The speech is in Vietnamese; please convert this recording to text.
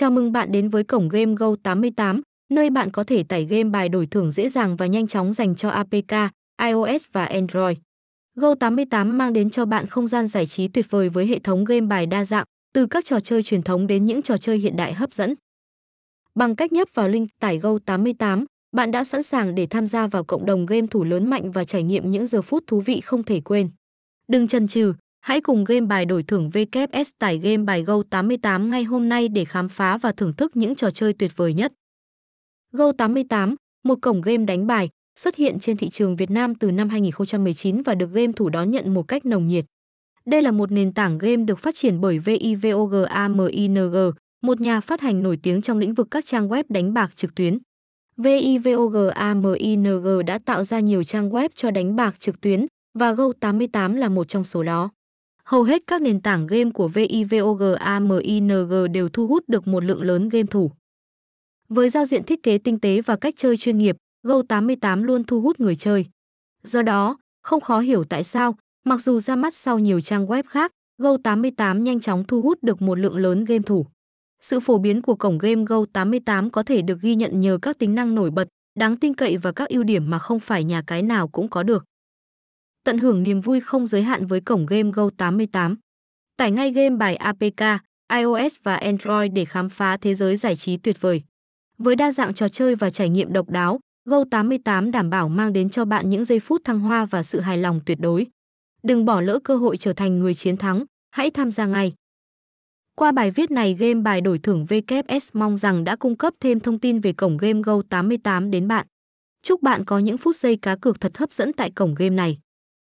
Chào mừng bạn đến với cổng game Go88, nơi bạn có thể tải game bài đổi thưởng dễ dàng và nhanh chóng dành cho APK, iOS và Android. Go88 mang đến cho bạn không gian giải trí tuyệt vời với hệ thống game bài đa dạng, từ các trò chơi truyền thống đến những trò chơi hiện đại hấp dẫn. Bằng cách nhấp vào link tải Go88, bạn đã sẵn sàng để tham gia vào cộng đồng game thủ lớn mạnh và trải nghiệm những giờ phút thú vị không thể quên. Đừng chần chừ, hãy cùng game bài đổi thưởng VKS tải game bài Go88 ngay hôm nay để khám phá và thưởng thức những trò chơi tuyệt vời nhất. Go88, một cổng game đánh bài, xuất hiện trên thị trường Việt Nam từ năm 2019 và được game thủ đón nhận một cách nồng nhiệt. Đây là một nền tảng game được phát triển bởi VIVOGAMING, một nhà phát hành nổi tiếng trong lĩnh vực các trang web đánh bạc trực tuyến. VIVOGAMING đã tạo ra nhiều trang web cho đánh bạc trực tuyến và Go88 là một trong số đó. Hầu hết các nền tảng game của VIVOGAMING đều thu hút được một lượng lớn game thủ. Với giao diện thiết kế tinh tế và cách chơi chuyên nghiệp, Go88 luôn thu hút người chơi. Do đó, không khó hiểu tại sao, mặc dù ra mắt sau nhiều trang web khác, Go88 nhanh chóng thu hút được một lượng lớn game thủ. Sự phổ biến của cổng game Go88 có thể được ghi nhận nhờ các tính năng nổi bật, đáng tin cậy và các ưu điểm mà không phải nhà cái nào cũng có được. Tận hưởng niềm vui không giới hạn với cổng game Go88. Tải ngay game bài APK, iOS và Android để khám phá thế giới giải trí tuyệt vời. Với đa dạng trò chơi và trải nghiệm độc đáo, Go88 đảm bảo mang đến cho bạn những giây phút thăng hoa và sự hài lòng tuyệt đối. Đừng bỏ lỡ cơ hội trở thành người chiến thắng, hãy tham gia ngay. Qua bài viết này game bài đổi thưởng VKS mong rằng đã cung cấp thêm thông tin về cổng game Go88 đến bạn. Chúc bạn có những phút giây cá cược thật hấp dẫn tại cổng game này.